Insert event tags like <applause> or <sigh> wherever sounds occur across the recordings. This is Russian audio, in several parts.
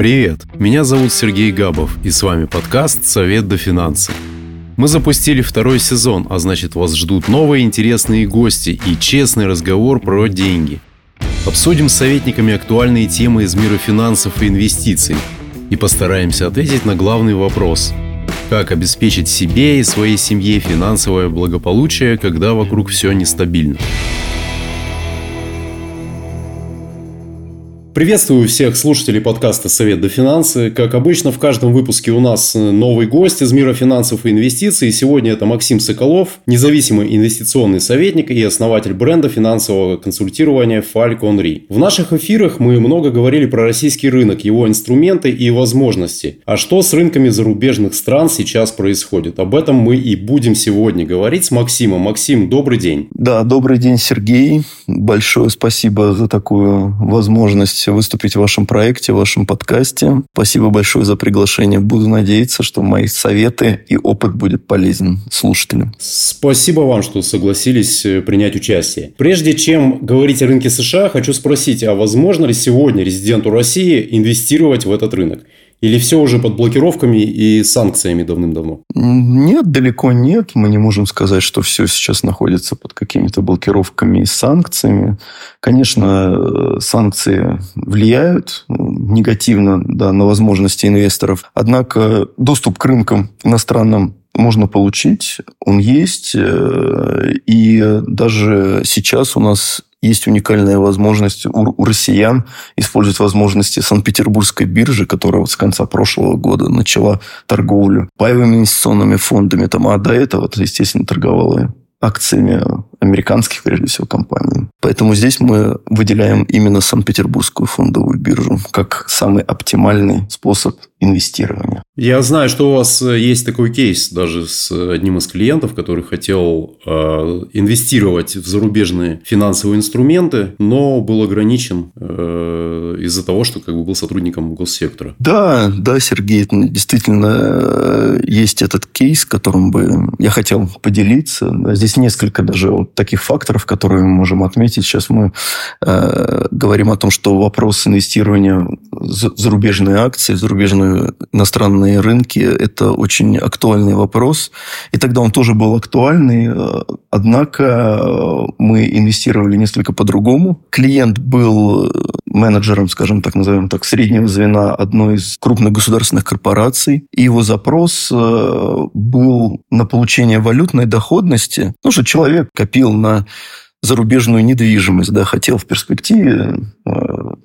Привет, меня зовут Сергей Габов, и с вами подкаст «Совет до финансы». Мы запустили второй сезон, а значит вас ждут новые интересные гости и честный разговор про деньги. Обсудим с советниками актуальные темы из мира финансов и инвестиций и постараемся ответить на главный вопрос – как обеспечить себе и своей семье финансовое благополучие, когда вокруг все нестабильно. Приветствую всех слушателей подкаста «Совет до финансы». Как обычно, в каждом выпуске у нас новый гость из мира финансов и инвестиций. Сегодня это Максим Соколов, независимый инвестиционный советник и основатель бренда финансового консультирования Falcon Re. В наших эфирах мы много говорили про российский рынок, его инструменты и возможности. А что с рынками зарубежных стран сейчас происходит? Об этом мы и будем сегодня говорить с Максимом. Максим, добрый день. Да, добрый день, Сергей. Большое спасибо за такую возможность возможность выступить в вашем проекте, в вашем подкасте. Спасибо большое за приглашение. Буду надеяться, что мои советы и опыт будет полезен слушателям. Спасибо вам, что согласились э, принять участие. Прежде чем говорить о рынке США, хочу спросить, а возможно ли сегодня резиденту России инвестировать в этот рынок? Или все уже под блокировками и санкциями давным-давно? Нет, далеко нет. Мы не можем сказать, что все сейчас находится под какими-то блокировками и санкциями. Конечно, санкции влияют негативно да, на возможности инвесторов. Однако доступ к рынкам иностранным можно получить, он есть. Э, и даже сейчас у нас есть уникальная возможность у, у россиян использовать возможности Санкт-Петербургской биржи, которая вот с конца прошлого года начала торговлю паевыми инвестиционными фондами, там, а до этого, естественно, торговала акциями американских, прежде всего, компаний. Поэтому здесь мы выделяем именно Санкт-Петербургскую фондовую биржу как самый оптимальный способ инвестирования. Я знаю, что у вас э, есть такой кейс даже с одним из клиентов, который хотел э, инвестировать в зарубежные финансовые инструменты, но был ограничен э, из-за того, что как бы был сотрудником госсектора. Да, да, Сергей, действительно э, есть этот кейс, которым бы я хотел поделиться. Здесь несколько даже таких факторов, которые мы можем отметить. Сейчас мы э, говорим о том, что вопрос инвестирования в зарубежные акции, в зарубежные иностранные рынки – это очень актуальный вопрос. И тогда он тоже был актуальный. Однако мы инвестировали несколько по-другому. Клиент был менеджером, скажем так, назовем так, среднего звена одной из крупных государственных корпораций. И его запрос э, был на получение валютной доходности. Ну, что человек копил на зарубежную недвижимость, да, хотел в перспективе э,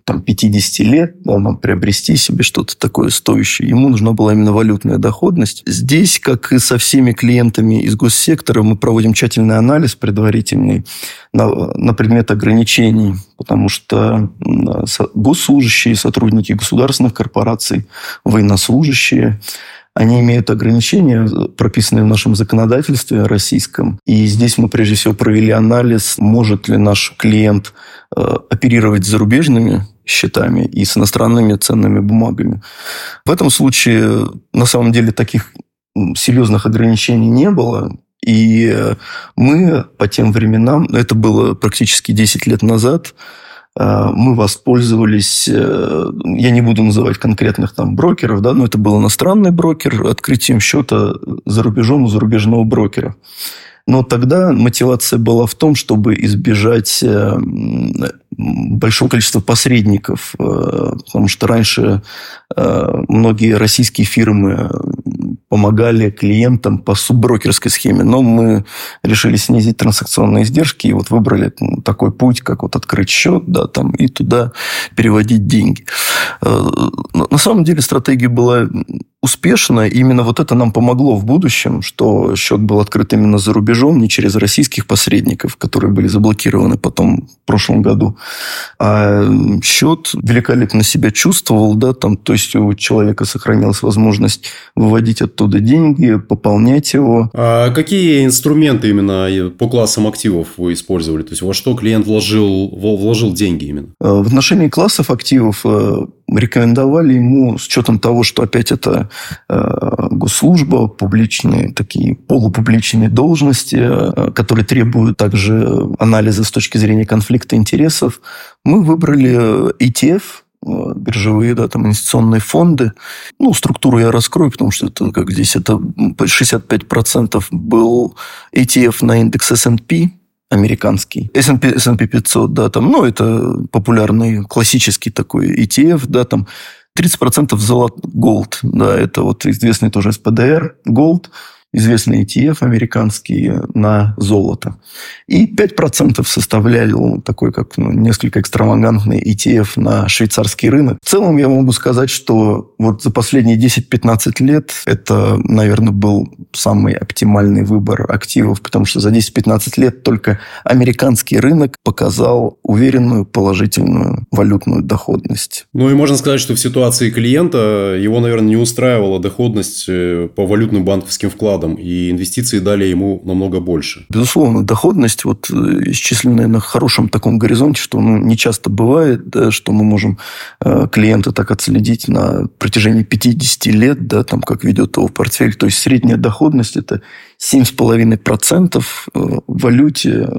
там, 50 лет да, нам приобрести себе что-то такое стоящее. Ему нужна была именно валютная доходность. Здесь, как и со всеми клиентами из госсектора, мы проводим тщательный анализ предварительный на, на предмет ограничений, потому что госслужащие, сотрудники государственных корпораций, военнослужащие, они имеют ограничения, прописанные в нашем законодательстве российском. И здесь мы прежде всего провели анализ, может ли наш клиент э, оперировать зарубежными счетами и с иностранными ценными бумагами. В этом случае, на самом деле, таких серьезных ограничений не было. И мы по тем временам, это было практически 10 лет назад, мы воспользовались, э, я не буду называть конкретных там брокеров, да, но это был иностранный брокер, открытием счета за рубежом у зарубежного брокера. Но тогда мотивация была в том, чтобы избежать э, большого количества посредников, потому что раньше многие российские фирмы помогали клиентам по субброкерской схеме. Но мы решили снизить транзакционные издержки и вот выбрали такой путь, как вот открыть счет, да, там, и туда переводить деньги. Э, на самом деле стратегия была успешно. именно вот это нам помогло в будущем, что счет был открыт именно за рубежом, не через российских посредников, которые были заблокированы потом в прошлом году. А счет великолепно себя чувствовал, да, там, то есть у человека сохранилась возможность выводить оттуда деньги, пополнять его. А какие инструменты именно по классам активов вы использовали? То есть во что клиент вложил, вложил деньги именно? В отношении классов активов э, рекомендовали ему, с учетом того, что опять это э, госслужба, публичные такие полупубличные должности, э, которые требуют также анализа с точки зрения конфликта интересов, мы выбрали ETF, биржевые, да, там инвестиционные фонды. Ну, структуру я раскрою, потому что это как здесь, это 65% был ETF на индекс S&P, американский. S&P, S&P 500, да, там, ну, это популярный классический такой ETF, да, там 30% золот gold, да, это вот известный тоже SPDR, gold, известный ETF американский на золото. И 5% составлял такой, как ну, несколько экстравагантный ETF на швейцарский рынок. В целом я могу сказать, что вот за последние 10-15 лет это, наверное, был самый оптимальный выбор активов, потому что за 10-15 лет только американский рынок показал уверенную положительную валютную доходность. Ну и можно сказать, что в ситуации клиента его, наверное, не устраивала доходность э, по валютным банковским вкладам вкладом, и инвестиции дали ему намного больше. Безусловно, доходность, вот э, исчисленная на хорошем таком горизонте, что ну, не часто бывает, да, что мы можем э, клиента так отследить на протяжении 50 лет, да, там, как ведет его портфель. То есть, средняя доходность – это 7,5% э, в валюте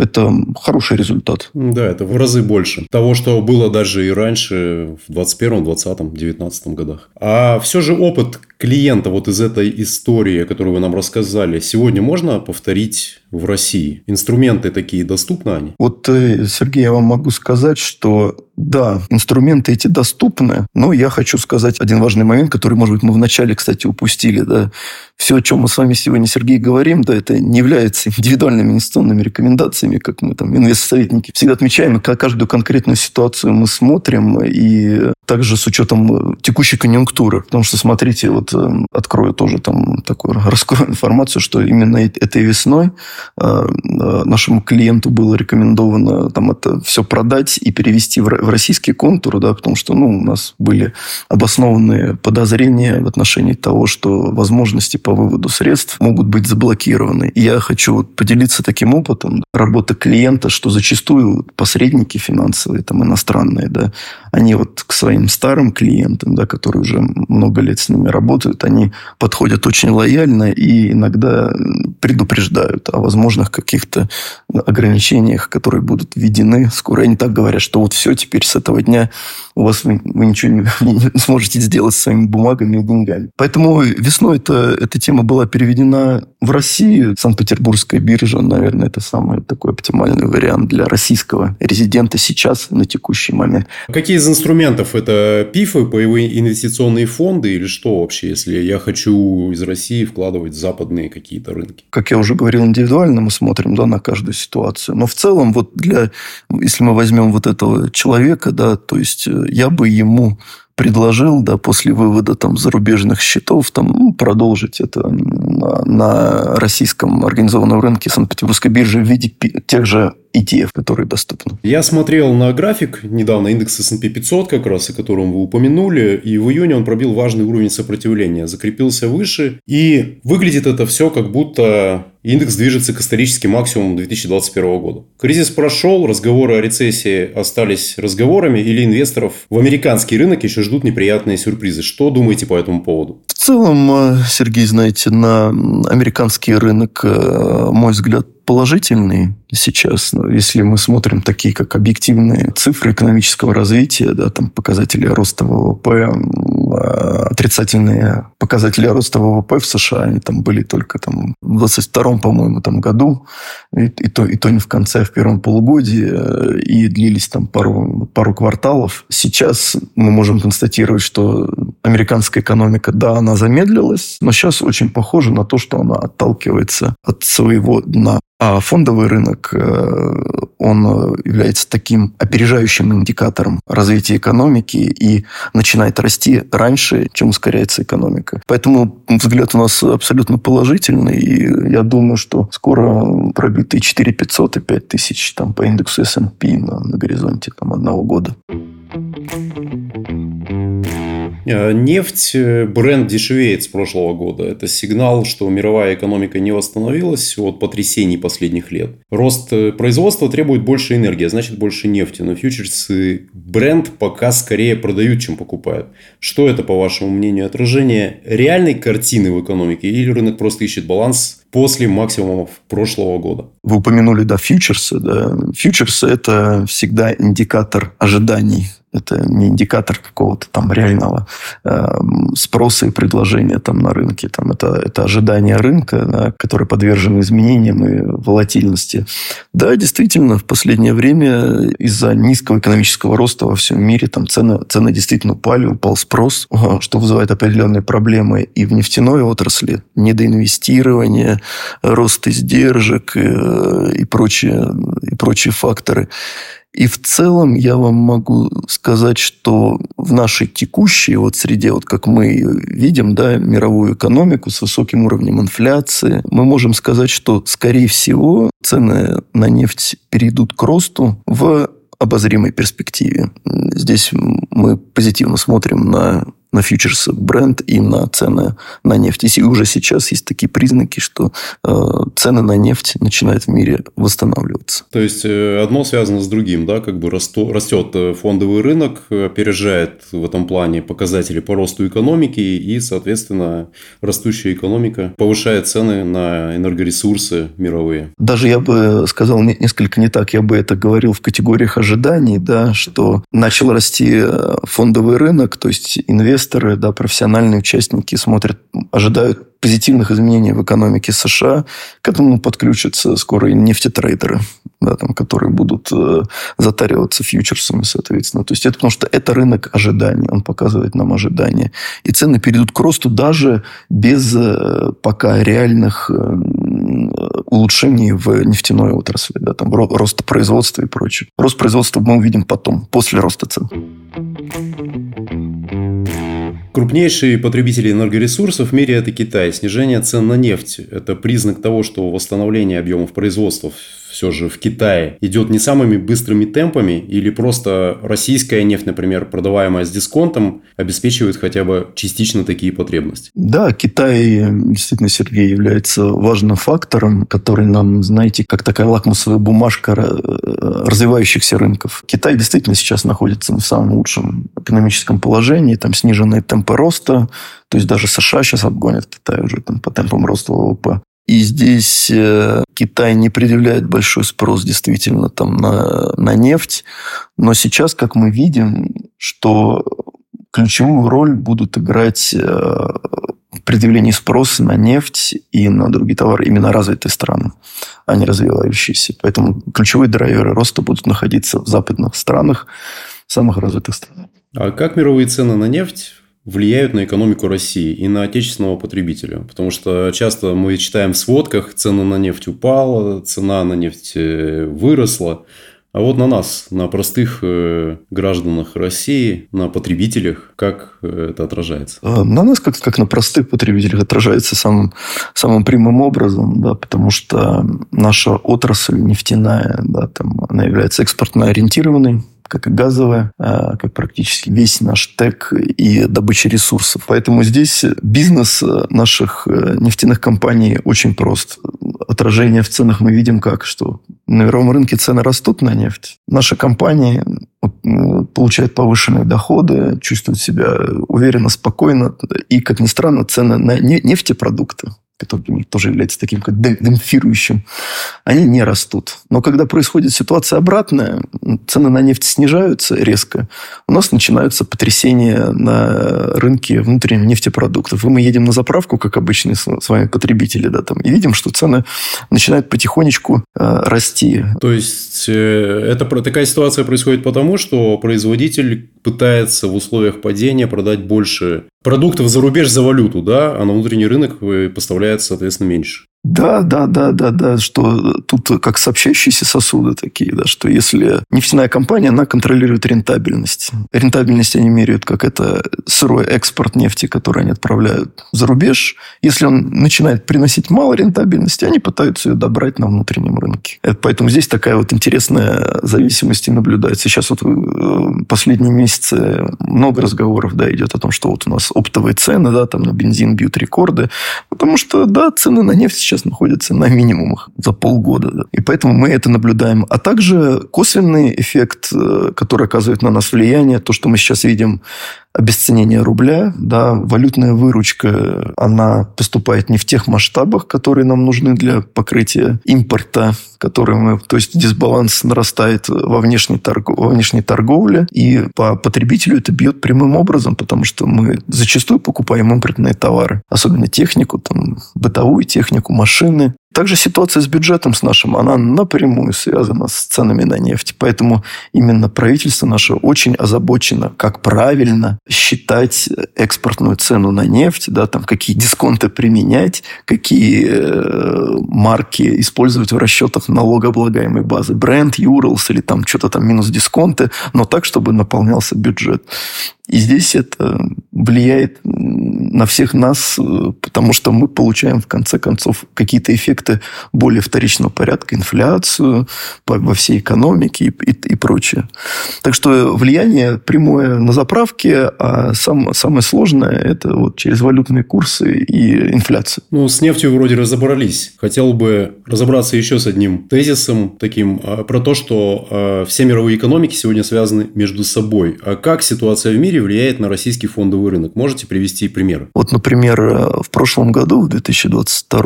это хороший результат. Да, это в разы больше того, что было даже и раньше, в 21, 20, 19 годах. А все же опыт клиента вот из этой истории, которую вы нам рассказали, сегодня можно повторить в России? Инструменты такие доступны они? Вот, э, Сергей, я вам могу сказать, что да, инструменты эти доступны, но я хочу сказать один важный момент, который, может быть, мы вначале, кстати, упустили. Да. Все, о чем мы с вами сегодня, Сергей, говорим, да, это не является индивидуальными инвестиционными рекомендациями, как мы там, инвестсоветники. Всегда отмечаем, как каждую конкретную ситуацию мы смотрим, и также с учетом текущей конъюнктуры. Потому что, смотрите, вот э, открою тоже там такую, раскрою информацию, что именно этой весной э, э, нашему клиенту было рекомендовано там это все продать и перевести в российский контур, да, потому что ну, у нас были обоснованные подозрения в отношении того, что возможности по выводу средств могут быть заблокированы. И я хочу вот поделиться таким опытом работы клиента, что зачастую посредники финансовые, там, иностранные, да, они вот к своим старым клиентам, да, которые уже много лет с ними работают, они подходят очень лояльно и иногда предупреждают о возможных каких-то ограничениях, которые будут введены скоро. Они так говорят, что вот все, теперь с этого дня у вас вы, вы ничего не, <laughs> не сможете сделать с своими бумагами и деньгами. Поэтому весной эта, эта тема была переведена в Россию. Санкт-Петербургская биржа, наверное, это самый такой оптимальный вариант для российского резидента сейчас, на текущий момент. Какие из инструментов? Это ПИФы, боевые инвестиционные фонды или что вообще, если я хочу из России вкладывать в западные какие-то рынки? Как я уже говорил, индивидуально мы смотрим да, на каждую ситуацию. Но в целом, вот для, если мы возьмем вот этого человека, да, то есть э, я бы ему предложил, да, после вывода там зарубежных счетов, там, ну, продолжить это на, на российском организованном рынке Санкт-Петербургской биржи в виде тех же ETF, которые доступны. Я смотрел на график недавно, индекс S&P 500 как раз, о котором вы упомянули, и в июне он пробил важный уровень сопротивления, закрепился выше, и выглядит это все как будто индекс движется к историческим максимумам 2021 года. Кризис прошел, разговоры о рецессии остались разговорами, или инвесторов в американский рынок еще ждут неприятные сюрпризы. Что думаете по этому поводу? В целом, э, Сергей, знаете, на американский рынок, э, мой взгляд, положительный сейчас. Если мы смотрим такие, как объективные цифры экономического развития, да, там показатели роста ВВП, а, отрицательные показатели роста ВВП в США, они там были только там, в 22 по-моему, там, году, и, и, то, и то не в конце, а в первом полугодии, и длились там пару, пару кварталов. Сейчас мы можем констатировать, что американская экономика, да, она замедлилась, но сейчас очень похоже на то, что она отталкивается от своего дна. А фондовый рынок, э, он является таким опережающим индикатором развития экономики и начинает расти раньше, чем ускоряется экономика. Поэтому взгляд у нас абсолютно положительный. И я думаю, что скоро пробиты 4 500 и 5 тысяч там, по индексу S&P на, на горизонте там, одного года. Э, нефть, э, бренд дешевеет с прошлого года. Это сигнал, что мировая экономика не восстановилась от потрясений последних лет. Рост э, производства требует больше энергии, а значит больше нефти. Но фьючерсы бренд пока скорее продают, чем покупают. Что это, по вашему мнению, отражение реальной картины в экономике или рынок просто ищет баланс после максимумов прошлого года. Вы упомянули, да, фьючерсы. Да. Фьючерсы – это всегда индикатор ожиданий Это не индикатор какого-то там реального э, спроса и предложения там на рынке. Там это, это ожидание рынка, да, который подвержен изменениям и волатильности. Да, действительно, в последнее время из-за низкого экономического роста во всем мире там цены, цены действительно упали, упал спрос, <laughs> что вызывает определенные проблемы и в нефтяной отрасли. Недоинвестирование, рост издержек и, э, и, прочие, и прочие факторы. И в целом я вам могу сказать, что в нашей текущей вот среде, вот как мы видим, да, мировую экономику с высоким уровнем инфляции, мы можем сказать, что, скорее всего, цены на нефть перейдут к росту в обозримой перспективе. Здесь мы позитивно смотрим на на фьючерсы бренд и на цены на нефть. И уже сейчас есть такие признаки, что э, цены на нефть начинают в мире восстанавливаться. То есть, э, одно связано с другим, да, как бы растет, растет э, фондовый рынок, опережает в этом плане показатели по росту экономики, и, соответственно, растущая экономика повышает цены на энергоресурсы мировые. Даже я бы сказал несколько не так, я бы это говорил в категориях ожиданий, да, что начал расти фондовый рынок, то есть инвесторы инвесторы, да, профессиональные участники смотрят, ожидают позитивных изменений в экономике США. К этому подключатся скоро и нефтетрейдеры, да, там, которые будут э, затариваться фьючерсами, соответственно. То есть, это потому что это рынок ожиданий. Он показывает нам ожидания. И цены перейдут к росту даже без э, пока реальных э, улучшений в нефтяной отрасли. Да, там, роста производства и прочее. Рост производства мы увидим потом, после роста цен. Крупнейшие потребители энергоресурсов в мире – это Китай. Снижение цен на нефть – это признак того, что восстановление объемов производства все же в Китае идет не самыми быстрыми темпами или просто российская нефть, например, продаваемая с дисконтом, обеспечивает хотя бы частично такие потребности? Да, Китай действительно, Сергей, является важным фактором, который нам, знаете, как такая лакмусовая бумажка развивающихся рынков. Китай действительно сейчас находится в самом лучшем экономическом положении, там сниженные темпы роста, то есть даже США сейчас обгонят Китай уже там, по темпам роста ВВП. И здесь э, Китай не предъявляет большой спрос действительно там на, на нефть. Но сейчас, как мы видим, что ключевую роль будут играть э, в предъявлении спроса на нефть и на другие товары именно развитые страны, а не развивающиеся. Поэтому ключевые драйверы роста будут находиться в западных странах, самых развитых странах. А как мировые цены на нефть влияют на экономику России и на отечественного потребителя. Потому что часто мы читаем в сводках, цена на нефть упала, цена на нефть э, выросла. А вот на нас, на простых э, гражданах России, на потребителях, как э, это отражается? А, на нас, как, как на простых потребителях, отражается самым, самым прямым образом, да, потому что наша отрасль нефтяная, да, там, она является экспортно ориентированной, как и газовая, а, как практически весь наш ТЭК и добыча ресурсов. Поэтому здесь бизнес наших э, нефтяных компаний очень прост. Отражение в ценах мы видим как, что на мировом рынке цены растут на нефть. Наши компании получают повышенные доходы, чувствуют себя уверенно, спокойно. И, как ни странно, цены на нефтепродукты который тоже является таким как демпфирующим, они не растут. Но когда происходит ситуация обратная, цены на нефть снижаются резко, у нас начинаются потрясения на рынке внутренних нефтепродуктов. И мы едем на заправку, как обычные с вами потребители, да, там, и видим, что цены начинают потихонечку э, расти. То есть, э, это, такая ситуация происходит потому, что производитель пытается в условиях падения продать больше продуктов за рубеж за валюту, да, а на внутренний рынок поставляется, соответственно, меньше. Да, да, да, да, да, что тут как сообщающиеся сосуды такие, да, что если нефтяная компания, она контролирует рентабельность. Рентабельность они меряют, как это сырой экспорт нефти, который они отправляют за рубеж. Если он начинает приносить мало рентабельности, они пытаются ее добрать на внутреннем рынке. Это, поэтому здесь такая вот интересная зависимость и наблюдается. Сейчас вот э, последние месяцы много разговоров, да, идет о том, что вот у нас оптовые цены, да, там на бензин бьют рекорды, потому что, да, цены на нефть сейчас находятся на минимумах за полгода. Да. И поэтому мы это наблюдаем. А также косвенный эффект, э, который оказывает на нас влияние, то, что мы сейчас видим обесценение рубля, да, валютная выручка, она поступает не в тех масштабах, которые нам нужны для покрытия импорта, который мы, то есть дисбаланс нарастает во внешней, торг, во внешней торговле, и по потребителю это бьет прямым образом, потому что мы зачастую покупаем импортные товары, особенно технику, там, бытовую технику, машины, также ситуация с бюджетом с нашим, она напрямую связана с ценами на нефть. Поэтому именно правительство наше очень озабочено, как правильно считать экспортную цену на нефть, да, там, какие дисконты применять, какие э, марки использовать в расчетах налогооблагаемой базы. Бренд, Юрлс или там что-то там минус дисконты, но так, чтобы наполнялся бюджет. И здесь это влияет на всех нас, э, потому что мы получаем, в конце концов, какие-то эффекты более вторичного порядка, инфляцию во всей экономике и, и, и прочее. Так что влияние прямое на заправки, а сам, самое сложное – это вот через валютные курсы и инфляцию. Ну, с нефтью вроде разобрались. Хотел бы разобраться еще с одним тезисом таким а, про то, что а, все мировые экономики сегодня связаны между собой. А как ситуация в мире влияет на российский фондовый рынок? Можете привести примеры? Вот, например, э, в прошлом году, в 2022,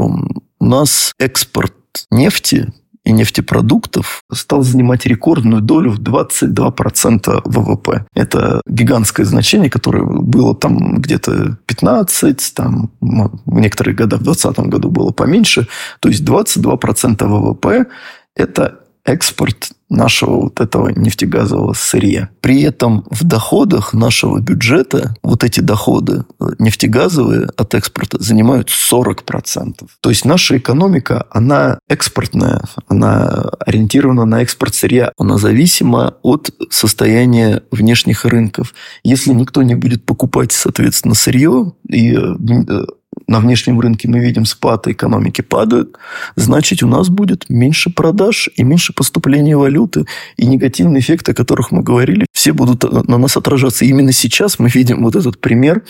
у нас экспорт нефти и нефтепродуктов стал занимать рекордную долю в 22% ВВП. Это гигантское значение, которое было там где-то 15, там, в некоторых годах, в 2020 году было поменьше. То есть 22% ВВП – это экспорт нашего вот этого нефтегазового сырья. При этом в доходах нашего бюджета вот эти доходы э, нефтегазовые от экспорта занимают 40%. То есть наша экономика, она экспортная, она ориентирована на экспорт сырья, она зависима от состояния внешних рынков. Если никто не будет покупать, соответственно, сырье и э, на внешнем рынке мы видим спад, экономики падают, значит, у нас будет меньше продаж и меньше поступления валюты. И негативные эффекты, о которых мы говорили, все будут на нас отражаться. И именно сейчас мы видим вот этот пример.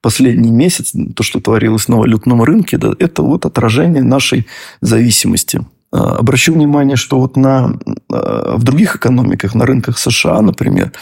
Последний месяц, то, что творилось на валютном рынке, да, это вот отражение нашей зависимости. А, обращу внимание, что вот на, а, в других экономиках, на рынках США, например,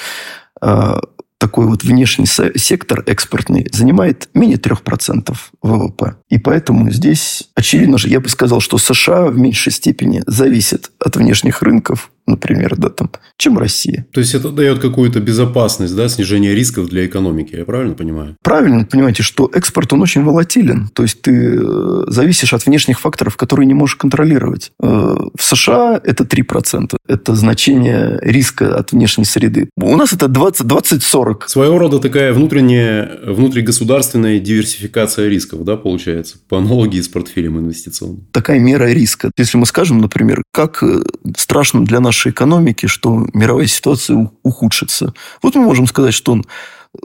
а, такой вот внешний сектор экспортный занимает менее 3% ВВП. И поэтому здесь, очевидно же, я бы сказал, что США в меньшей степени зависит от внешних рынков, например, да, там, чем Россия. То есть, это дает какую-то безопасность, да, снижение рисков для экономики, я правильно понимаю? Правильно, понимаете, что экспорт, он очень волатилен. То есть, ты э, зависишь от внешних факторов, которые не можешь контролировать. Э, в США это 3%. Это значение риска от внешней среды. У нас это 20-40. Своего рода такая внутренняя, внутригосударственная диверсификация рисков, да, получается, по аналогии с портфелем инвестиционным. Такая мера риска. Если мы скажем, например, как э, страшно для нашей нашей экономики, что мировая ситуация ухудшится. Вот мы можем сказать, что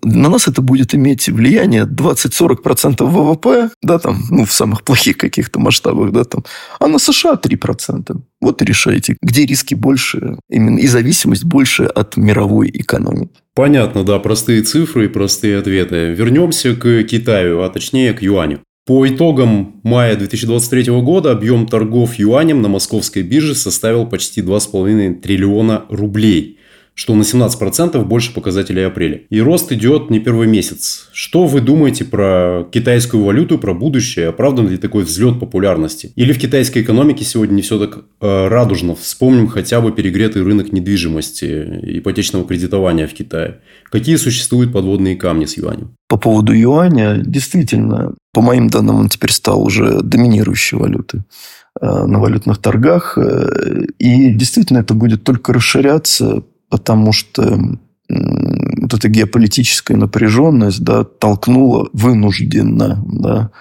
на нас это будет иметь влияние 20-40% ВВП, да, там, ну, в самых плохих каких-то масштабах, да, там, а на США 3%. Вот и решайте, где риски больше, именно и зависимость больше от мировой экономики. Понятно, да, простые цифры и простые ответы. Вернемся к Китаю, а точнее к юаню. По итогам мая 2023 года объем торгов юанем на московской бирже составил почти 2,5 триллиона рублей, что на 17% больше показателей апреля. И рост идет не первый месяц. Что вы думаете про китайскую валюту, про будущее? Оправдан ли такой взлет популярности? Или в китайской экономике сегодня не все так э, радужно? Вспомним хотя бы перегретый рынок недвижимости, ипотечного кредитования в Китае. Какие существуют подводные камни с юанем? По поводу юаня, действительно, по моим данным, он теперь стал уже доминирующей валютой э, на валютных торгах. Э, и действительно это будет только расширяться, потому что вот эта геополитическая напряженность да, толкнула вынужденно да,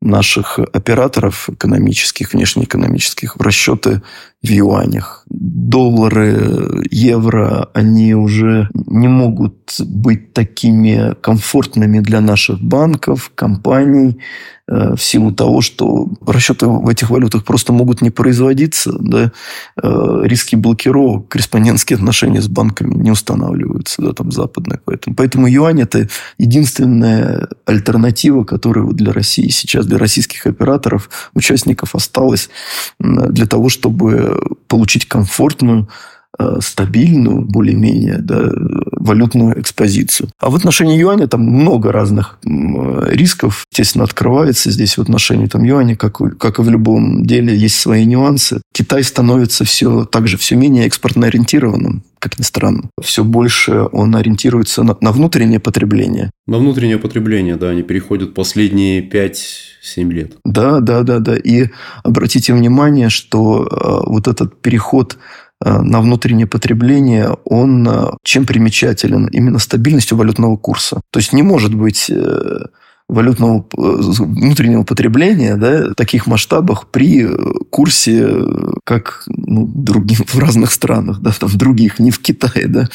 наших операторов экономических, внешнеэкономических в расчеты в юанях. Доллары, евро, они уже не могут быть такими комфортными для наших банков, компаний, э, в силу того, что расчеты в этих валютах просто могут не производиться. Да? Э, риски блокировок, корреспондентские отношения с банками не устанавливаются да, там, западные. Поэтому, поэтому юань – это единственная альтернатива, которая для России сейчас, для российских операторов, участников осталась для того, чтобы получить комфортную Э, стабильную, более-менее, да, валютную экспозицию. А в отношении юаня там много разных рисков, естественно, открывается здесь в отношении там, юаня, как, как и в любом деле, есть свои нюансы. Китай становится все также все менее экспортно ориентированным, как ни странно. Все больше он ориентируется на, на внутреннее потребление. На внутреннее потребление, да, они переходят последние 5-7 лет. Да, да, да, да. И обратите внимание, что э, вот этот переход Э, на внутреннее потребление, он э, чем примечателен? Именно стабильностью валютного курса. То есть не может быть э, валютного внутреннего потребления да, таких масштабах при курсе, как ну, другим, в разных странах, да, в других, не в Китае. Да.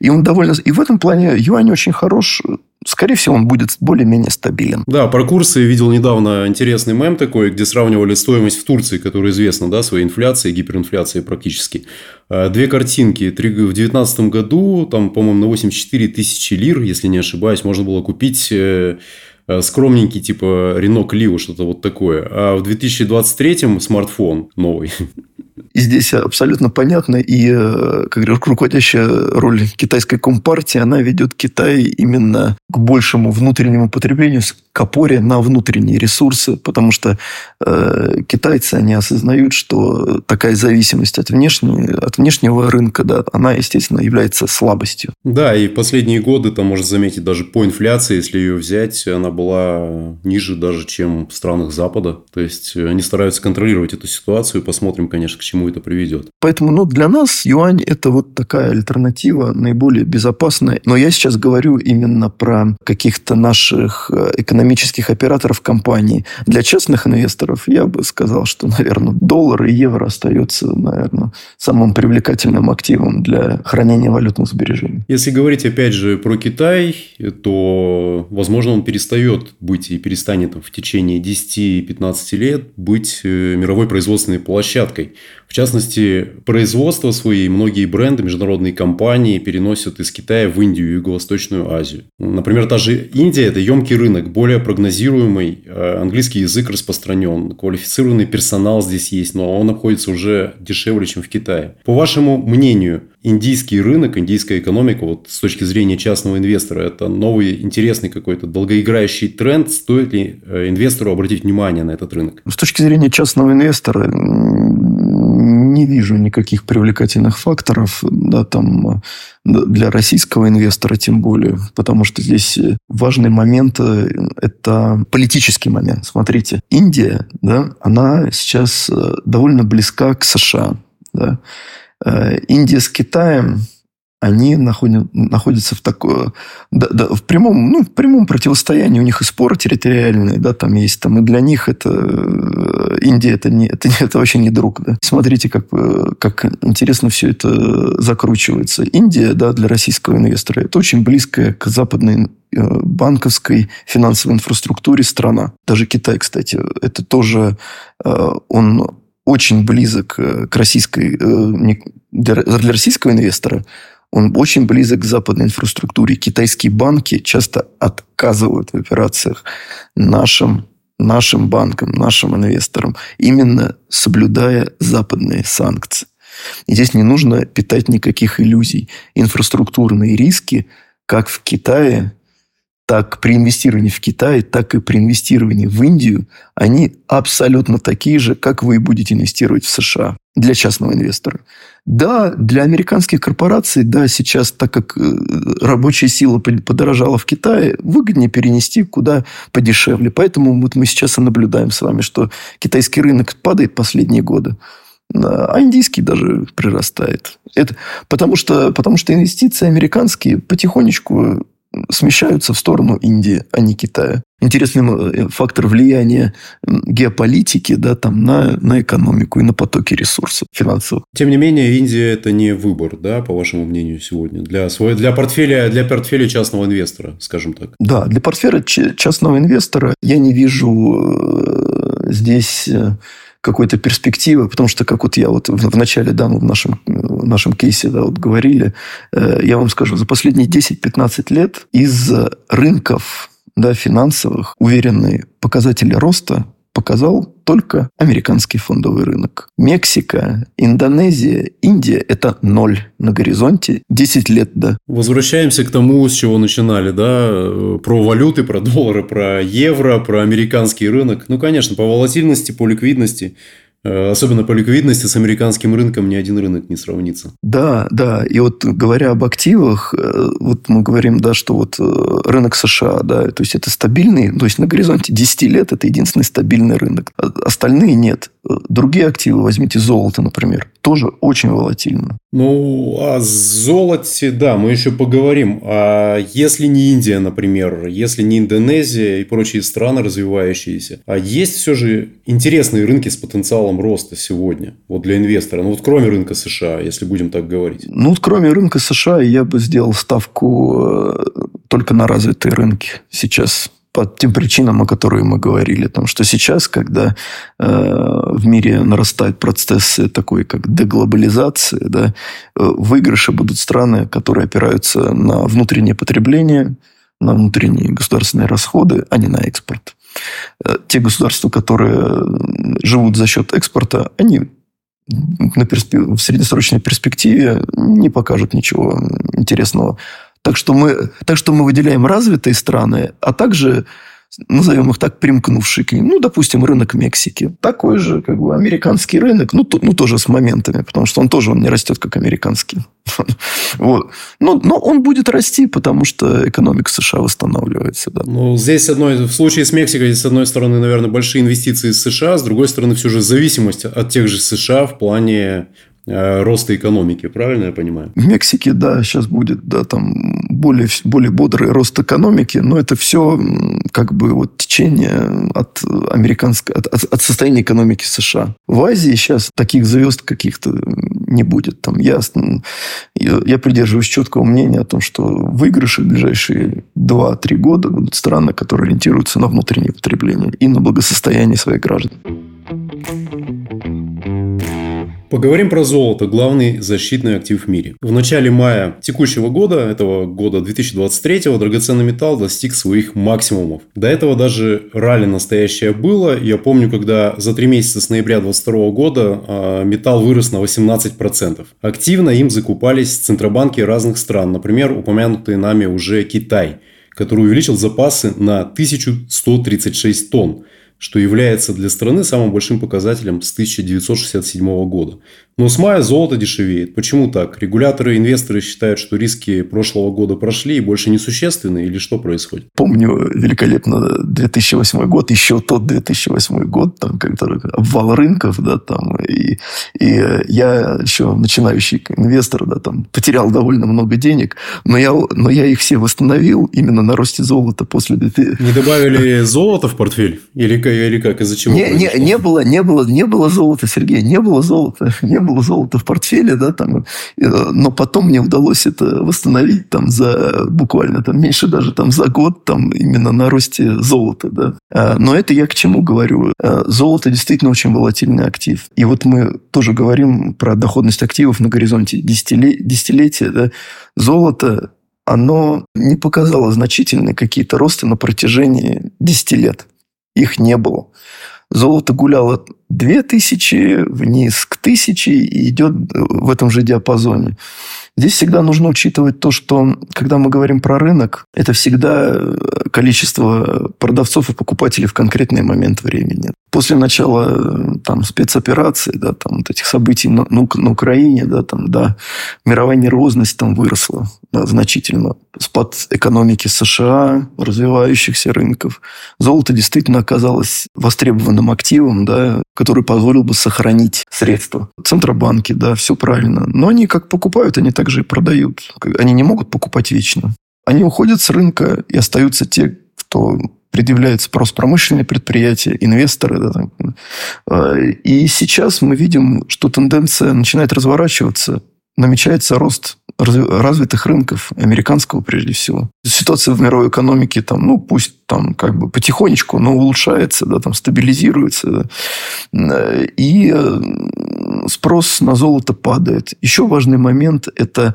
И он довольно... И в этом плане юань очень хорош скорее всего, он будет более-менее стабилен. Да, про курсы видел недавно интересный мем такой, где сравнивали стоимость в Турции, которая известна, да, своей инфляцией, гиперинфляцией практически. А, две картинки. В 2019 году, там, по-моему, на 84 тысячи лир, если не ошибаюсь, можно было купить э, э, скромненький, типа Renault Clio, что-то вот такое. А в 2023 смартфон новый <laughs> здесь абсолютно понятно, и э, как руководящая роль китайской компартии, она ведет Китай именно к большему внутреннему потреблению, к опоре на внутренние ресурсы, потому что э, китайцы, они осознают, что такая зависимость от, внешней, от внешнего рынка, да, она, естественно, является слабостью. Да, и последние годы, там можно заметить, даже по инфляции, если ее взять, она была ниже даже, чем в странах Запада. То есть, они стараются контролировать эту ситуацию. Посмотрим, конечно, к чему это приведет. Поэтому ну, для нас юань – это вот такая альтернатива, наиболее безопасная. Но я сейчас говорю именно про каких-то наших э, экономических операторов компаний. Для частных инвесторов я бы сказал, что, наверное, доллар и евро остается, наверное, самым привлекательным активом для хранения валютных сбережений. Если говорить, опять же, про Китай, то, возможно, он перестает быть и перестанет в течение 10-15 лет быть э, мировой производственной площадкой. В частности, производство свои многие бренды, международные компании переносят из Китая в Индию и Юго-Восточную Азию. Например, та же Индия – это емкий рынок, более прогнозируемый, э, английский язык распространен, квалифицированный персонал здесь есть, но он обходится уже дешевле, чем в Китае. По вашему мнению, индийский рынок, индийская экономика, вот с точки зрения частного инвестора, это новый интересный какой-то долгоиграющий тренд. Стоит ли э, инвестору обратить внимание на этот рынок? С точки зрения частного инвестора, не вижу никаких привлекательных факторов да, там, для российского инвестора тем более, потому что здесь важный момент э, – это политический момент. Смотрите, Индия, да, она сейчас э, довольно близка к США. Да. Э, Индия с Китаем они находят, находятся в такой, да, да, в прямом, ну, в прямом противостоянии. У них и споры территориальные, да, там есть, там, и для них это э, Индия это не, это, это вообще не друг, да. Смотрите, как, э, как интересно все это закручивается. Индия, да, для российского инвестора это очень близкая к западной э, банковской финансовой инфраструктуре страна. Даже Китай, кстати, это тоже он очень близок к российской, для российского инвестора он очень близок к западной инфраструктуре. Китайские банки часто отказывают в операциях нашим, нашим банкам, нашим инвесторам, именно соблюдая западные санкции. И здесь не нужно питать никаких иллюзий. Инфраструктурные риски, как в Китае, так при инвестировании в Китай, так и при инвестировании в Индию, они абсолютно такие же, как вы будете инвестировать в США для частного инвестора. Да, для американских корпораций, да, сейчас, так как э, рабочая сила подорожала в Китае, выгоднее перенести куда подешевле. Поэтому вот мы сейчас и наблюдаем с вами, что китайский рынок падает последние годы, а индийский даже прирастает. Это потому, что, потому что инвестиции американские потихонечку смещаются в сторону Индии, а не Китая. Интересный э, фактор влияния геополитики да, там, на, на экономику и на потоки ресурсов финансовых. Тем не менее, Индия – это не выбор, да, по вашему мнению, сегодня, для, своего, для, портфеля, для портфеля частного инвестора, скажем так. Да, для портфеля частного инвестора я не вижу э, здесь э, какой-то перспективы, потому что, как вот я вот в начале, да, ну, в нашем, в нашем кейсе, да, вот говорили, э, я вам скажу, за последние 10-15 лет из рынков да, финансовых уверенные показатели роста показал только американский фондовый рынок. Мексика, Индонезия, Индия – это ноль на горизонте. 10 лет, да. Возвращаемся к тому, с чего начинали, да? Про валюты, про доллары, про евро, про американский рынок. Ну, конечно, по волатильности, по ликвидности – особенно по ликвидности с американским рынком ни один рынок не сравнится. Да, да. И вот говоря об активах, э, вот мы говорим, да, что вот э, рынок США, да, то есть это стабильный, то есть на горизонте 10 лет это единственный стабильный рынок. А остальные нет. Другие активы, возьмите золото, например, тоже очень волатильно. Ну, о золоте, да, мы еще поговорим. А если не Индия, например, если не Индонезия и прочие страны развивающиеся, а есть все же интересные рынки с потенциалом роста сегодня, вот для инвестора, ну вот кроме рынка США, если будем так говорить. Ну, вот кроме рынка США я бы сделал ставку э, только на развитые рынки сейчас по тем причинам, о которых мы говорили. Потому что сейчас, когда э, в мире нарастают процессы такой, как деглобализация, да, э, выигрыши будут страны, которые опираются на внутреннее потребление, на внутренние государственные расходы, а не на экспорт. Э, те государства, которые живут за счет экспорта, они на перспе... в среднесрочной перспективе не покажут ничего интересного так что мы, так что мы выделяем развитые страны, а также назовем их так, примкнувшие к ним. Ну, допустим, рынок Мексики. Такой же, как бы, американский рынок. Ну, то, ну тоже с моментами, потому что он тоже он не растет, как американский. <laughs> вот. но, но он будет расти, потому что экономика США восстанавливается. Да. Ну, здесь, одной, в случае с Мексикой, здесь, с одной стороны, наверное, большие инвестиции из США, с другой стороны, все же зависимость от тех же США в плане роста экономики, правильно я понимаю? В Мексике, да, сейчас будет, да, там более, более бодрый рост экономики, но это все как бы вот течение от американской, от, от состояния экономики США. В Азии сейчас таких звезд каких-то не будет. Там я, я, я придерживаюсь четкого мнения о том, что выигрыши в ближайшие 2-3 года будут страны, которые ориентируются на внутреннее потребление и на благосостояние своих граждан. Поговорим про золото, главный защитный актив в мире. В начале мая текущего года, этого года 2023, драгоценный металл достиг своих максимумов. До этого даже ралли настоящее было. Я помню, когда за три месяца с ноября 2022 года а, металл вырос на 18%. Активно им закупались центробанки разных стран, например, упомянутые нами уже Китай, который увеличил запасы на 1136 тонн что является для страны самым большим показателем с 1967 года. Но с мая золото дешевеет. Почему так? Регуляторы и инвесторы считают, что риски прошлого года прошли и больше не существенны, или что происходит? Помню великолепно 2008 год, еще тот 2008 год, там, когда обвал рынков, да, там, и, и я еще начинающий инвестор, да, там, потерял довольно много денег, но я, но я их все восстановил именно на росте золота после... Не добавили золото в портфель? Или или как? Из-за чего? Не, не, не, было, не, было, не было золота, Сергей, не было золота. <laughs> Не было золота в портфеле, да, там, но потом мне удалось это восстановить там, за буквально там, меньше даже там, за год там, именно на росте золота. Да. А, но это я к чему говорю? А, золото действительно очень волатильный актив. И вот мы тоже говорим про доходность активов на горизонте десятилетия. Да. Золото оно не показало значительные какие-то росты на протяжении 10 лет их не было. Золото гуляло 2000 вниз к 1000 и идет в этом же диапазоне. Здесь всегда нужно учитывать то, что когда мы говорим про рынок, это всегда количество продавцов и покупателей в конкретный момент времени. После начала там, спецоперации, да, там, вот этих событий на, на, на Украине, да, там, да, мировая нервозность там выросла да, значительно. Спад экономики США, развивающихся рынков. Золото действительно оказалось востребованным активом, да, который позволил бы сохранить средства. Центробанки, да, все правильно. Но они как покупают, они также и продают. Они не могут покупать вечно. Они уходят с рынка, и остаются те, кто предъявляет спрос промышленные предприятия, инвесторы. Да. А, и сейчас мы видим, что тенденция начинает разворачиваться. Намечается рост развитых рынков, американского прежде всего. Ситуация в мировой экономике там, ну, пусть там как бы потихонечку, но улучшается, да, там стабилизируется. Да. И э, спрос на золото падает. Еще важный момент – это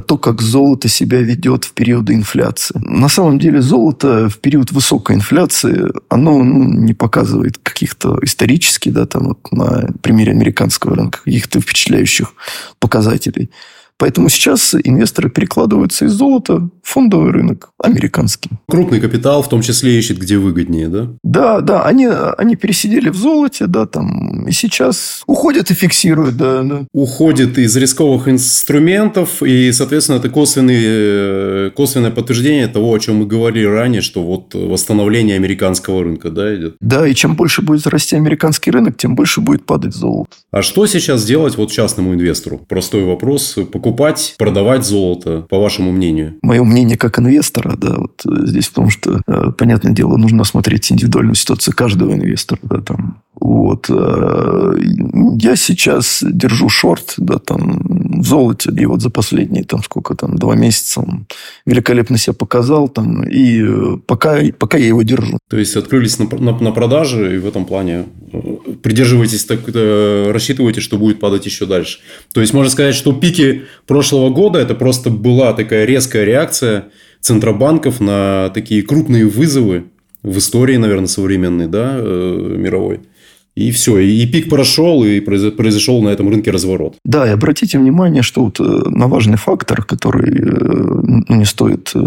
то, как золото себя ведет в периоды инфляции. На самом деле золото в период высокой инфляции, оно ну, не показывает каких-то исторически, да, там вот на примере американского рынка, каких-то впечатляющих показателей. Поэтому сейчас инвесторы перекладываются из золота в фондовый рынок американский. Крупный капитал в том числе ищет, где выгоднее, да? Да, да. Они, они пересидели в золоте, да, там, и сейчас уходят и фиксируют, да. да. Уходят из рисковых инструментов, и, соответственно, это косвенный, косвенное подтверждение того, о чем мы говорили ранее, что вот восстановление американского рынка, да, идет? Да, и чем больше будет расти американский рынок, тем больше будет падать золото. А что сейчас делать вот частному инвестору? Простой вопрос. Покупать покупать, продавать золото, по вашему мнению? Мое мнение как инвестора, да, вот э, здесь в том, что, э, понятное дело, нужно смотреть индивидуальную ситуацию каждого инвестора, да, там, вот. Э, я сейчас держу шорт, да, там, в золоте, и вот за последние, там, сколько там, два месяца великолепно себя показал, там, и пока, пока я его держу. То есть, открылись на, на, на продаже, и в этом плане придерживаетесь, так, рассчитываете, что будет падать еще дальше. То есть, можно сказать, что пики прошлого года это просто была такая резкая реакция центробанков на такие крупные вызовы в истории, наверное, современной, да, э, мировой. И все, и пик прошел, и произошел на этом рынке разворот. Да, и обратите внимание, что вот э, на важный фактор, который э, ну, не стоит э,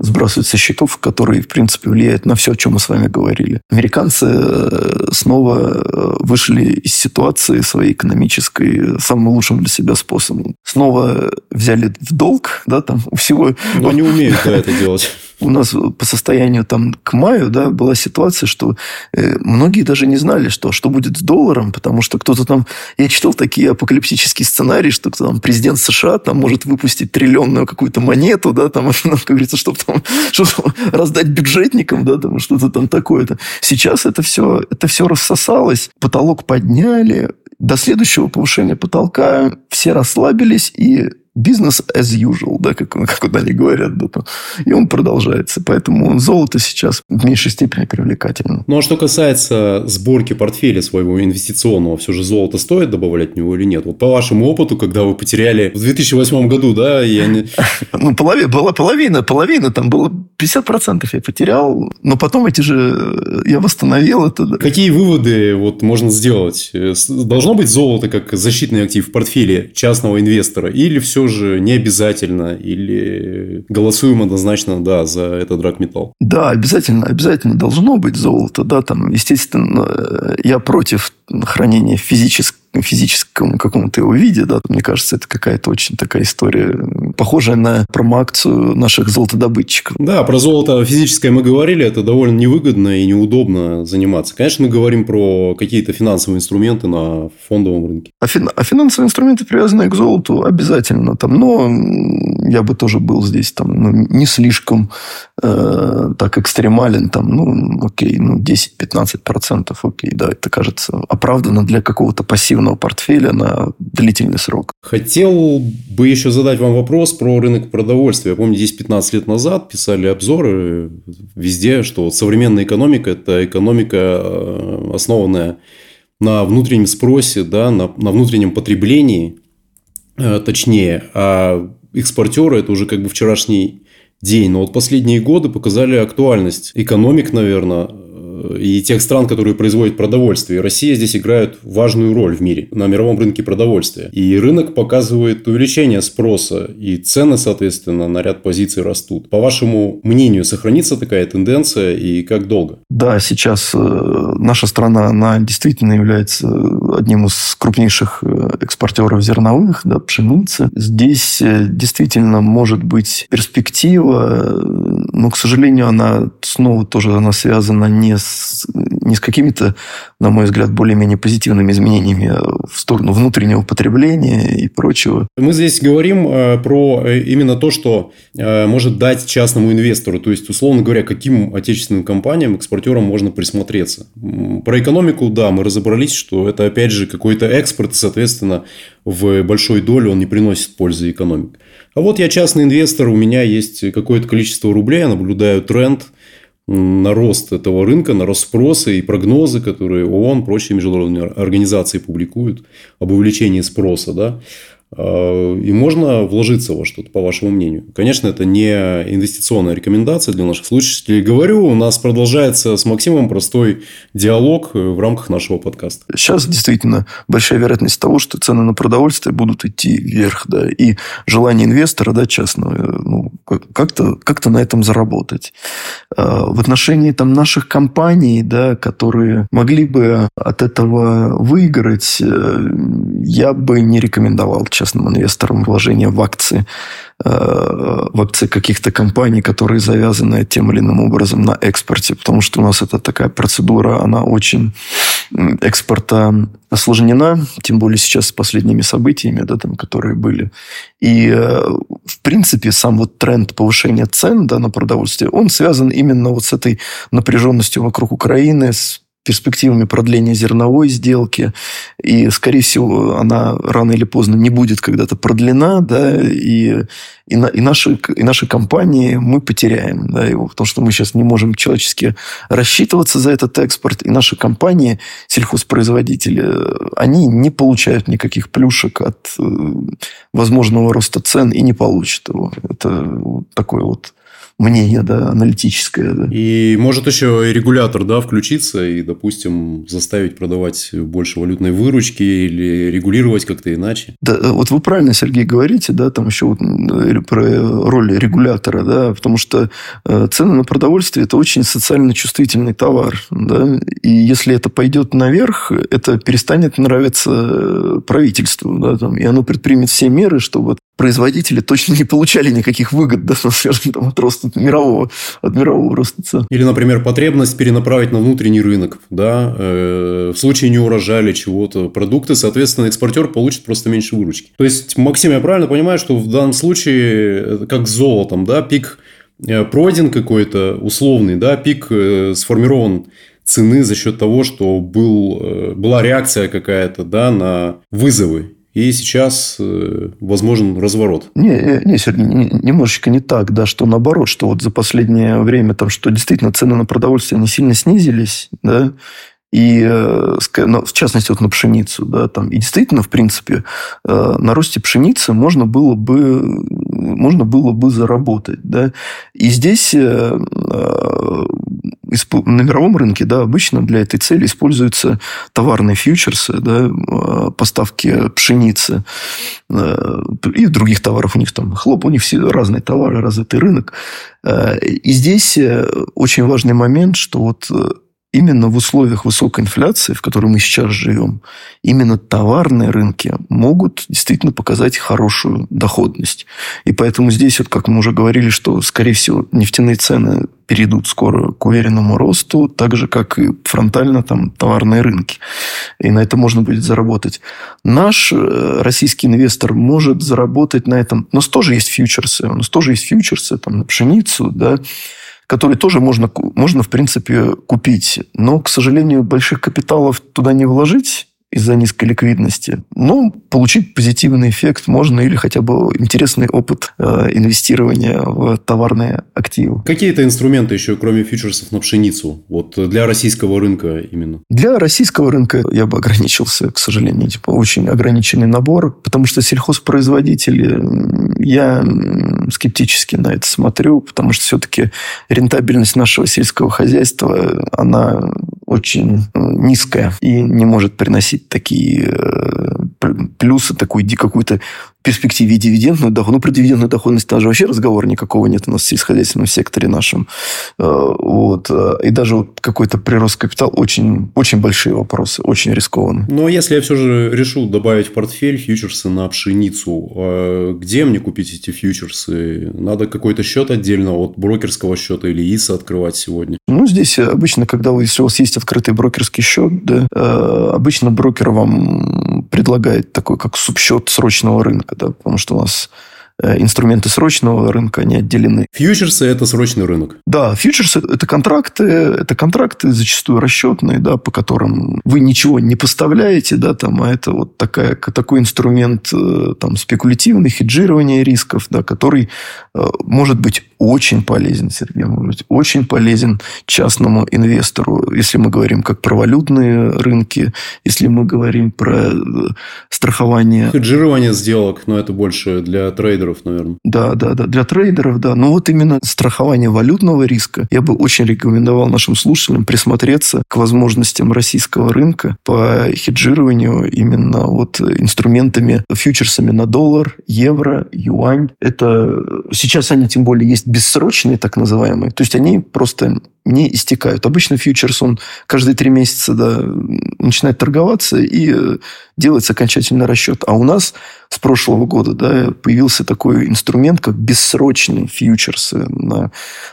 сбрасывать со счетов, который, в принципе, влияет на все, о чем мы с вами говорили. Американцы снова вышли из ситуации своей экономической самым лучшим для себя способом. Снова взяли в долг, да, там, у всего... Но они умеют да, это <laughs> делать у нас по состоянию там к маю да, была ситуация, что э, многие даже не знали, что, что будет с долларом, потому что кто-то там... Я читал такие апокалиптические сценарии, что там президент США там может выпустить триллионную какую-то монету, да, там, <laughs> как говорится, чтобы там <laughs> что раздать бюджетникам, да, там что-то там такое-то. Сейчас это все, это все рассосалось, потолок подняли, до следующего повышения потолка все расслабились и бизнес as usual, да, как, <laughs> как они говорят. Да. И он продолжается. Поэтому золото сейчас в меньшей степени привлекательно. Ну, а что касается сборки портфеля своего инвестиционного, все же золото стоит добавлять в него или нет? Вот по вашему опыту, когда вы потеряли в 2008 году, да, я не... <laughs> Ну, половина, была половина, половина, там было 50% я потерял, но потом эти же я восстановил это. Да. Какие выводы вот можно сделать? Должно быть золото как защитный актив в портфеле частного инвестора или все все же не обязательно или голосуем однозначно, да, за этот драгметалл? Да, обязательно, обязательно должно быть золото, да, там, естественно, э, я против хранения физическом каком-то его виде, да, мне кажется, это какая-то очень такая история, похожая на промоакцию наших золотодобытчиков. Да, про золото физическое мы говорили, это довольно невыгодно и неудобно заниматься. Конечно, мы говорим про какие-то финансовые инструменты на фондовом рынке. А, фин... а финансовые инструменты, привязанные к золоту, обязательно там, но я бы тоже был здесь там ну, не слишком э, так экстремален, там, ну, окей, ну, 10-15%, окей, да, это кажется оправданно для какого-то пассивного портфеля на длительный срок. Хотел бы еще задать вам вопрос про рынок продовольствия. Я помню, здесь 15 лет назад писали обзоры везде, что современная экономика – это экономика, э, основанная на внутреннем спросе, да, на, на внутреннем потреблении, э, точнее, а экспортеры – это уже как бы вчерашний день. Но вот последние годы показали актуальность экономик, наверное, и тех стран, которые производят продовольствие. И Россия здесь играет важную роль в мире на мировом рынке продовольствия. И рынок показывает увеличение спроса, и цены, соответственно, на ряд позиций растут. По вашему мнению, сохранится такая тенденция и как долго? Да, сейчас э, наша страна, она действительно является одним из крупнейших э, экспортеров зерновых, да, пшеницы. Здесь э, действительно может быть перспектива, но, к сожалению, она снова тоже она связана не с не с какими-то, на мой взгляд, более-менее позитивными изменениями в сторону внутреннего потребления и прочего. Мы здесь говорим э, про э, именно то, что э, может дать частному инвестору. То есть, условно говоря, каким отечественным компаниям, экспортерам можно присмотреться. Про экономику, да, мы разобрались, что это, опять же, какой-то экспорт, и, соответственно, в большой доле он не приносит пользы экономике. А вот я частный инвестор, у меня есть какое-то количество рублей, я наблюдаю тренд – на рост этого рынка, на рост спроса и прогнозы, которые ООН, прочие международные организации публикуют об увеличении спроса. Да? А, и можно вложиться во что-то, по вашему мнению. Конечно, это не инвестиционная рекомендация для наших слушателей. Говорю, у нас продолжается с Максимом простой диалог в рамках нашего подкаста. Сейчас действительно большая вероятность того, что цены на продовольствие будут идти вверх. Да, и желание инвестора да, частного ну, как-то как на этом заработать. В отношении там, наших компаний, да, которые могли бы от этого выиграть, э, я бы не рекомендовал частным инвесторам вложения в акции, э, в акции каких-то компаний, которые завязаны тем или иным образом на экспорте, потому что у нас это такая процедура, она очень экспорта осложнена, тем более сейчас с последними событиями, да, там, которые были. И, э, в принципе, сам вот тренд повышения цен да, на продовольствие, он связан именно вот с этой напряженностью вокруг Украины, с перспективами продления зерновой сделки. И, скорее всего, она рано или поздно не будет когда-то продлена, да, и, и, на, и, наши, и наши компании мы потеряем, да, его, потому что мы сейчас не можем человечески рассчитываться за этот экспорт, и наши компании, сельхозпроизводители, они не получают никаких плюшек от э, возможного роста цен и не получат его. Это такой вот мнение да, аналитическое. Да. И может еще и регулятор да, включиться и, допустим, заставить продавать больше валютной выручки или регулировать как-то иначе. Да, вот вы правильно, Сергей, говорите, да, там еще вот э, про роль регулятора, да, потому что э, цены на продовольствие – это очень социально чувствительный товар, да, и если это пойдет наверх, это перестанет нравиться э, правительству, да, там, и оно предпримет все меры, чтобы производители точно не получали никаких выгод, да, скажем, там, от роста мирового, от мирового роста цен. Или, например, потребность перенаправить на внутренний рынок, да, э, в случае не урожая или чего-то продукты, соответственно, экспортер получит просто меньше выручки. То есть, Максим, я правильно понимаю, что в данном случае, как с золотом, да, пик э, пройден какой-то условный, да, пик э, сформирован цены за счет того, что был, э, была реакция какая-то да, на вызовы и сейчас э, возможен разворот. Не, не, Сергей, немножечко не так, да, что наоборот, что вот за последнее время там, что действительно цены на продовольствие не сильно снизились, да, и э, ну, в частности вот на пшеницу, да, там, и действительно, в принципе, э, на росте пшеницы можно было бы можно было бы заработать, да, и здесь на мировом рынке, да, обычно для этой цели используются товарные фьючерсы, да, поставки пшеницы э, и других товаров. У них там хлоп, у них все разные товары, развитый рынок. Э, и здесь э, очень важный момент, что вот именно в условиях высокой инфляции, в которой мы сейчас живем, именно товарные рынки могут действительно показать хорошую доходность. И поэтому здесь, вот, как мы уже говорили, что, скорее всего, нефтяные цены перейдут скоро к уверенному росту, так же, как и фронтально там товарные рынки. И на это можно будет заработать. Наш э, российский инвестор может заработать на этом. У нас тоже есть фьючерсы. У нас тоже есть фьючерсы там, на пшеницу, да, которые тоже можно, можно, в принципе, купить. Но, к сожалению, больших капиталов туда не вложить из-за низкой ликвидности. Но получить позитивный эффект можно или хотя бы интересный опыт э, инвестирования в товарные активы. Какие-то инструменты еще, кроме фьючерсов на пшеницу, вот для российского рынка именно? Для российского рынка я бы ограничился, к сожалению, типа очень ограниченный набор, потому что сельхозпроизводители, я скептически на это смотрю, потому что все-таки рентабельность нашего сельского хозяйства, она очень э, низкая и не может приносить такие э, плюсы, такой какую-то перспективе дивидендную доходность. Ну, про дивидендную доходность даже вообще разговора никакого нет у нас в сельскохозяйственном секторе нашем. Э, вот. И даже вот какой-то прирост капитала очень, очень большие вопросы, очень рискованные. Но если я все же решу добавить в портфель фьючерсы на пшеницу, а где мне купить эти фьючерсы? Надо какой-то счет отдельно от брокерского счета или ИСа открывать сегодня? Ну, здесь обычно, когда вы, если у вас есть открытый брокерский счет, да, э, обычно брокер вам предлагает такой, как субсчет срочного рынка рынка, да, потому что у нас э, инструменты срочного рынка, они отделены. Фьючерсы – это срочный рынок? Да, фьючерсы – это контракты, это контракты зачастую расчетные, да, по которым вы ничего не поставляете, да, там, а это вот такая, такой инструмент э, там, спекулятивный, хеджирования рисков, да, который э, может быть очень полезен, Сергей, может быть, очень полезен частному инвестору, если мы говорим как про валютные рынки, если мы говорим про э, страхование. Хеджирование сделок, но это больше для трейдеров, наверное. Да, да, да, для трейдеров, да. Но вот именно страхование валютного риска я бы очень рекомендовал нашим слушателям присмотреться к возможностям российского рынка по хеджированию именно вот инструментами, фьючерсами на доллар, евро, юань. Это сейчас они тем более есть бессрочные, так называемые. То есть они просто не истекают. Обычно фьючерс, он каждые три месяца да, начинает торговаться и э, делается окончательный расчет. А у нас с прошлого года да, появился такой инструмент, как бессрочные фьючерсы на,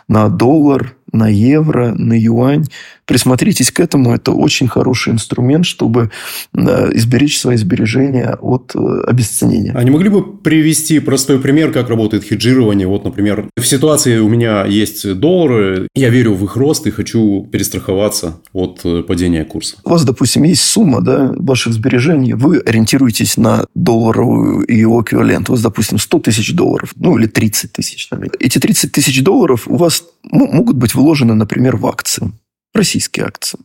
на доллар, на евро, на юань. Присмотритесь к этому. Это очень хороший инструмент, чтобы изберечь свои сбережения от э, обесценения. А не могли бы привести простой пример, как работает хеджирование? Вот, например, в ситуации у меня есть доллары, я верю в их рост и хочу перестраховаться от э, падения курса. У вас, допустим, есть сумма да, ваших сбережений, вы ориентируетесь на долларовую и его эквивалент. У вас, допустим, 100 тысяч долларов, ну или 30 тысяч. Эти 30 тысяч долларов у вас могут быть вложены, например, в акции, российские акции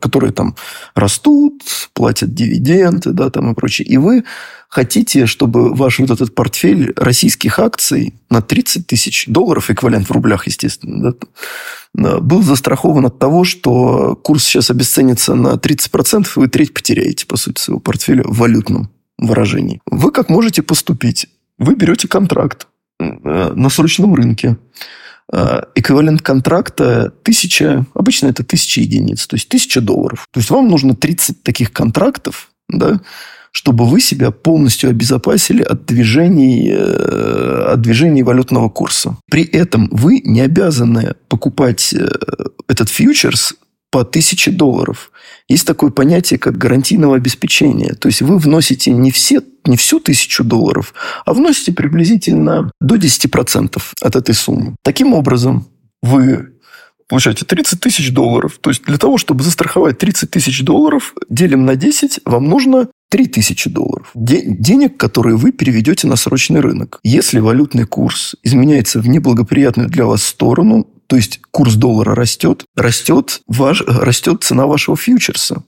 которые там растут, платят дивиденды, да, там и прочее. И вы хотите, чтобы ваш вот этот портфель российских акций на 30 тысяч долларов, эквивалент в рублях, естественно, да, был застрахован от того, что курс сейчас обесценится на 30%, и вы треть потеряете, по сути, своего портфеля в валютном выражении. Вы как можете поступить? Вы берете контракт э, на срочном рынке, эквивалент контракта тысяча, обычно это тысяча единиц, то есть тысяча долларов. То есть вам нужно 30 таких контрактов, да, чтобы вы себя полностью обезопасили от движений, э, от движений валютного курса. При этом вы не обязаны покупать э, этот фьючерс по 1000 долларов. Есть такое понятие, как гарантийного обеспечения. То есть вы вносите не, все, не всю тысячу долларов, а вносите приблизительно до 10% от этой суммы. Таким образом, вы получаете 30 тысяч долларов. То есть для того, чтобы застраховать 30 тысяч долларов, делим на 10, вам нужно 3 тысячи долларов. денег, которые вы переведете на срочный рынок. Если валютный курс изменяется в неблагоприятную для вас сторону, то есть курс доллара растет, растет, ваш, растет цена вашего фьючерса.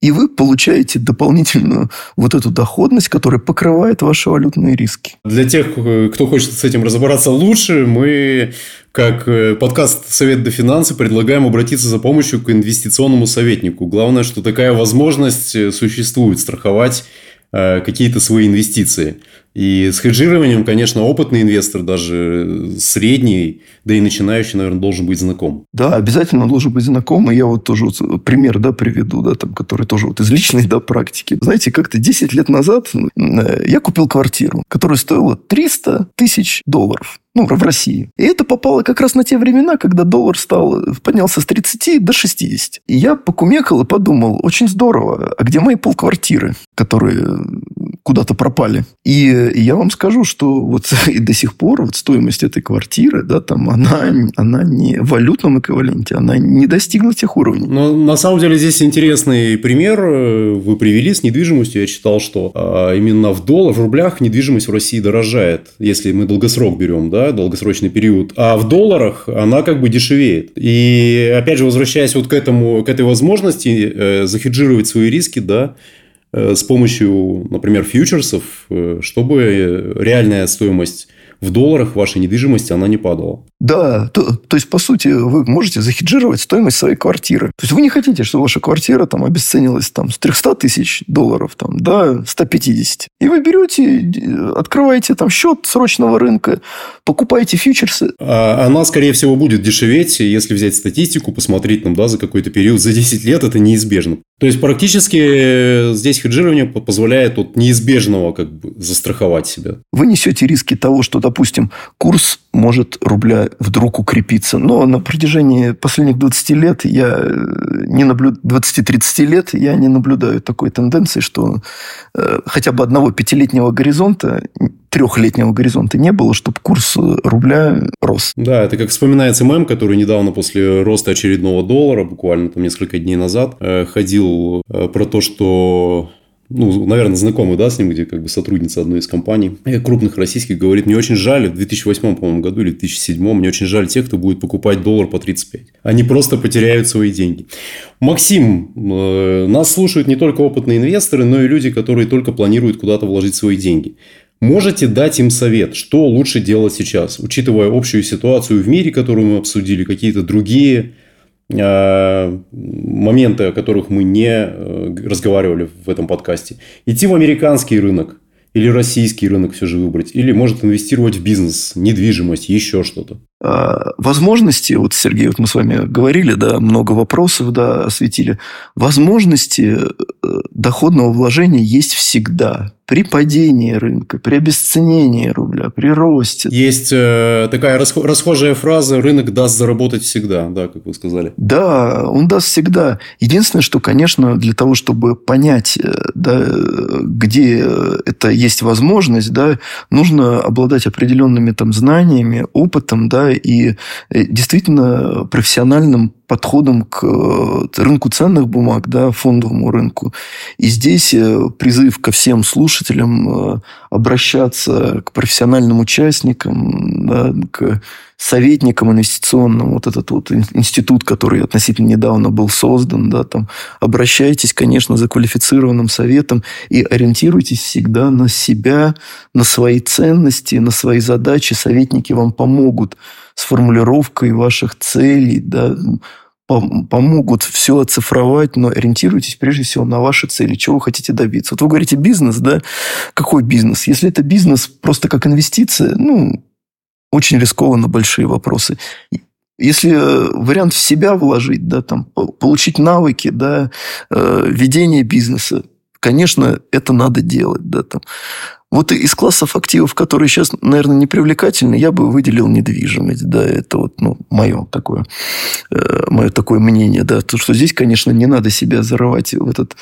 И вы получаете дополнительную вот эту доходность, которая покрывает ваши валютные риски. Для тех, кто хочет с этим разобраться лучше, мы, как э, подкаст «Совет до финансы», предлагаем обратиться за помощью к инвестиционному советнику. Главное, что такая возможность э, существует – страховать э, какие-то свои инвестиции. И с хеджированием, конечно, опытный инвестор, даже средний, да и начинающий, наверное, должен быть знаком. Да, обязательно должен быть знаком. И я вот тоже вот пример да, приведу, да, там, который тоже вот из личной да, практики. Знаете, как-то 10 лет назад э, я купил квартиру, которая стоила 300 тысяч долларов ну, в России. И это попало как раз на те времена, когда доллар стал, поднялся с 30 до 60. И я покумекал и подумал, очень здорово, а где мои полквартиры, которые куда-то пропали? И я вам скажу, что вот <laughs> и до сих пор вот стоимость этой квартиры, да, там, она, она не в валютном эквиваленте, она не достигла тех уровней. Но на самом деле здесь интересный пример вы привели с недвижимостью. Я читал, что а, именно в долларах, в рублях недвижимость в России дорожает, если мы долгосрок берем, да, долгосрочный период, а в долларах она как бы дешевеет. И опять же, возвращаясь вот к этому, к этой возможности э, захеджировать свои риски, да, с помощью, например, фьючерсов, э, чтобы реальная стоимость в долларах вашей недвижимости она не падала. Да, то, то есть, по сути, вы можете захеджировать стоимость своей квартиры. То есть, вы не хотите, чтобы ваша квартира там обесценилась там, с 300 тысяч долларов там, до 150. И вы берете, открываете там счет срочного рынка, покупаете фьючерсы. А она, скорее всего, будет дешеветь, если взять статистику, посмотреть там, да, за какой-то период, за 10 лет это неизбежно. То есть, практически здесь хеджирование позволяет от неизбежного как бы застраховать себя. Вы несете риски того, что допустим, курс может рубля вдруг укрепиться. Но на протяжении последних 20 лет я э, не наблюдаю, 20-30 лет я не наблюдаю такой тенденции, что э, хотя бы одного пятилетнего горизонта, трехлетнего горизонта не было, чтобы курс рубля рос. Да, это как вспоминается мем, который недавно после роста очередного доллара, буквально там несколько дней назад, э, ходил про то, что ну, наверное, знакомый, да, с ним, где как бы сотрудница одной из компаний крупных российских говорит, мне очень жаль, в 2008, по-моему, году или 2007, мне очень жаль тех, кто будет покупать доллар по 35. Они просто потеряют свои деньги. Максим, э, нас слушают не только опытные инвесторы, но и люди, которые только планируют куда-то вложить свои деньги. Можете дать им совет, что лучше делать сейчас, учитывая общую ситуацию в мире, которую мы обсудили, какие-то другие моменты, о которых мы не э, разговаривали в этом подкасте. Идти в американский рынок или российский рынок все же выбрать, или может инвестировать в бизнес, недвижимость, еще что-то. А, возможности, вот, Сергей, вот мы с вами говорили, да, много вопросов, да, осветили. Возможности э, доходного вложения есть всегда при падении рынка, при обесценении рубля, при росте. Есть э, такая расхожая фраза «рынок даст заработать всегда», да, как вы сказали. Да, он даст всегда. Единственное, что, конечно, для того, чтобы понять, э, да, где это есть возможность, да, нужно обладать определенными там знаниями, опытом, да, и э, действительно профессиональным подходом к э, рынку ценных бумаг, да, фондовому рынку. И здесь э, призыв ко всем слушателям э, обращаться к профессиональным участникам, да, к советникам инвестиционным, вот этот вот институт, который относительно недавно был создан, да, там, обращайтесь, конечно, за квалифицированным советом и ориентируйтесь всегда на себя, на свои ценности, на свои задачи. Советники вам помогут с формулировкой ваших целей, да, помогут все оцифровать, но ориентируйтесь прежде всего на ваши цели, чего вы хотите добиться. Вот вы говорите бизнес, да? Какой бизнес? Если это бизнес просто как инвестиция, ну, очень рискованно большие вопросы. Если э, вариант в себя вложить, да, там, получить навыки, да, э, ведение бизнеса, конечно, это надо делать, да, там. Вот из классов активов, которые сейчас, наверное, не привлекательны, я бы выделил недвижимость. Да, это вот ну, мое такое, э, мое такое мнение. Да, то, что здесь, конечно, не надо себя зарывать в этот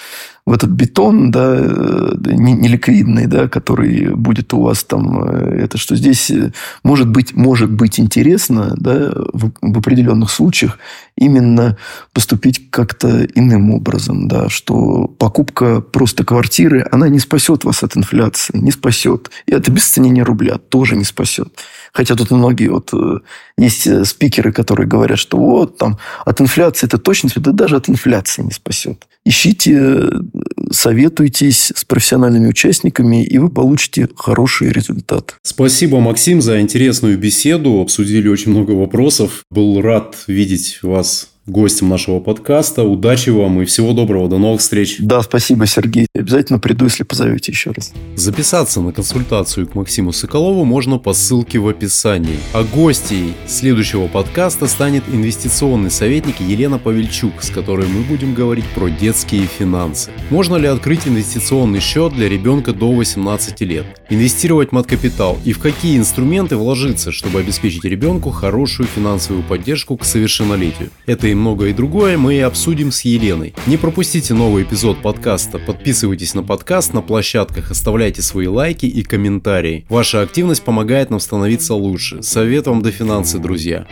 в этот бетон, да, э, неликвидный, да, который будет у вас там, э, это что здесь э, может быть, может быть интересно, да, в, в определенных случаях именно поступить как-то иным образом, да, что покупка просто квартиры, она не спасет вас от инфляции, не спасет. И от обесценения рубля тоже не спасет. Хотя тут многие вот есть спикеры, которые говорят, что вот там от инфляции это точно, да даже от инфляции не спасет. Ищите, советуйтесь с профессиональными участниками, и вы получите хороший результат. Спасибо, Максим, за интересную беседу. Обсудили очень много вопросов. Был рад видеть вас гостем нашего подкаста. Удачи вам и всего доброго. До новых встреч. Да, спасибо, Сергей. Обязательно приду, если позовете еще раз. Записаться на консультацию к Максиму Соколову можно по ссылке в описании. А гостей следующего подкаста станет инвестиционный советник Елена Павельчук, с которой мы будем говорить про детские финансы. Можно ли открыть инвестиционный счет для ребенка до 18 лет? Инвестировать мат-капитал и в какие инструменты вложиться, чтобы обеспечить ребенку хорошую финансовую поддержку к совершеннолетию? Это многое другое мы и обсудим с Еленой. Не пропустите новый эпизод подкаста, подписывайтесь на подкаст на площадках, оставляйте свои лайки и комментарии. Ваша активность помогает нам становиться лучше. Совет вам до финансы, друзья.